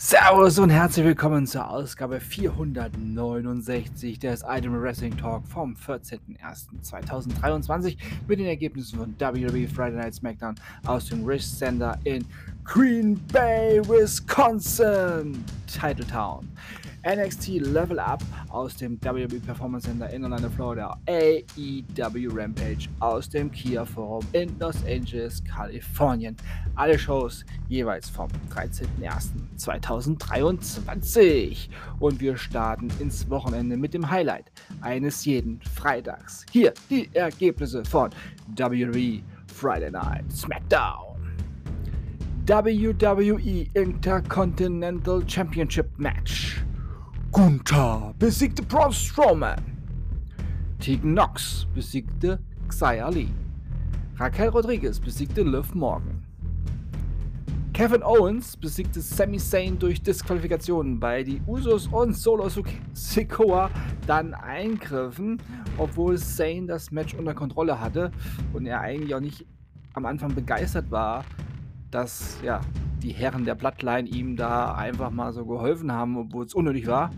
Servus und herzlich willkommen zur Ausgabe 469 des Item Wrestling Talk vom 14.01.2023 mit den Ergebnissen von WWE Friday Night SmackDown aus dem Rich Center in Green Bay, Wisconsin, Titletown. NXT Level Up aus dem WWE Performance Center in Orlando, Florida. AEW Rampage aus dem Kia Forum in Los Angeles, Kalifornien. Alle Shows jeweils vom 13.01.2023. Und wir starten ins Wochenende mit dem Highlight eines jeden Freitags. Hier die Ergebnisse von WWE Friday Night SmackDown. WWE Intercontinental Championship Match. Gunther besiegte Braun Strowman. Tegan Knox besiegte Xia Lee. Raquel Rodriguez besiegte Liv Morgan. Kevin Owens besiegte Sami Zayn durch Disqualifikationen, weil die Usos und Solo Sikoa dann eingriffen, obwohl Zayn das Match unter Kontrolle hatte und er eigentlich auch nicht am Anfang begeistert war, dass ja die Herren der Bloodline ihm da einfach mal so geholfen haben, obwohl es unnötig war.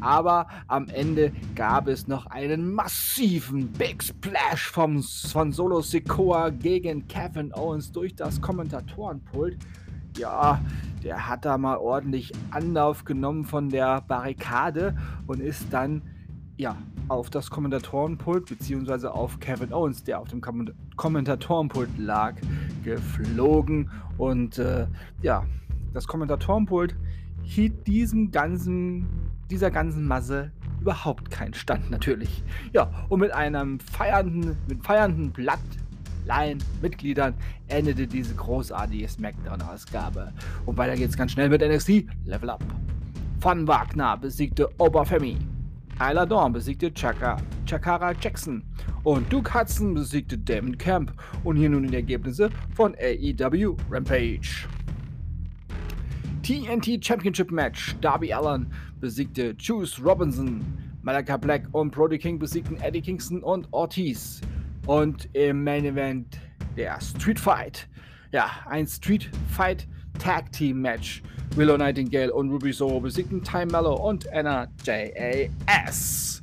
Aber am Ende gab es noch einen massiven Big Splash vom, von Solo Sikoa gegen Kevin Owens durch das Kommentatorenpult. Ja, der hat da mal ordentlich Anlauf genommen von der Barrikade und ist dann ja, auf das Kommentatorenpult beziehungsweise auf Kevin Owens, der auf dem Kommentatorenpult lag, geflogen. Und äh, ja, das Kommentatorenpult hielt diesem ganzen, dieser ganzen Masse überhaupt keinen Stand natürlich. Ja, und mit einem feiernden, mit feiernden Blatt Mitgliedern endete diese großartige Smackdown-Ausgabe. Und weiter geht's ganz schnell mit NXT Level Up. Van Wagner besiegte Oberfemi. Isla Dawn besiegte Chaka, Chakara Jackson und Duke Hudson besiegte Damon Camp. Und hier nun die Ergebnisse von AEW Rampage. TNT Championship Match. Darby Allen besiegte Juice Robinson. Malachi Black und Brody King besiegten Eddie Kingston und Ortiz. Und im Main Event der Street Fight. Ja, ein Street Fight Tag Team Match. Willow Nightingale und Ruby Soho besiegten Time Mellow und Anna JAS.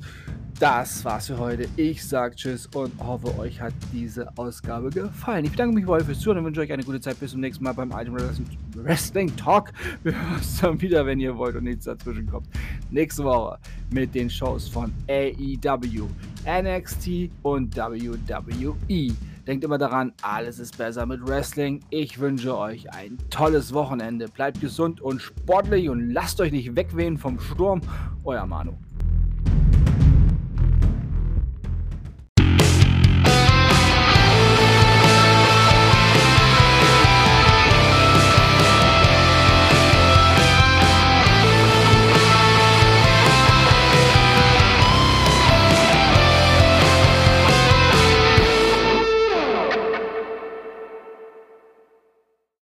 Das war's für heute. Ich sag Tschüss und hoffe, euch hat diese Ausgabe gefallen. Ich bedanke mich bei euch fürs Zuhören und wünsche euch eine gute Zeit. Bis zum nächsten Mal beim Item Wrestling Talk. Wir hören uns dann wieder, wenn ihr wollt und nichts dazwischen kommt. Nächste Woche mit den Shows von AEW, NXT und WWE. Denkt immer daran, alles ist besser mit Wrestling. Ich wünsche euch ein tolles Wochenende. Bleibt gesund und sportlich und lasst euch nicht wegwehen vom Sturm. Euer Manu.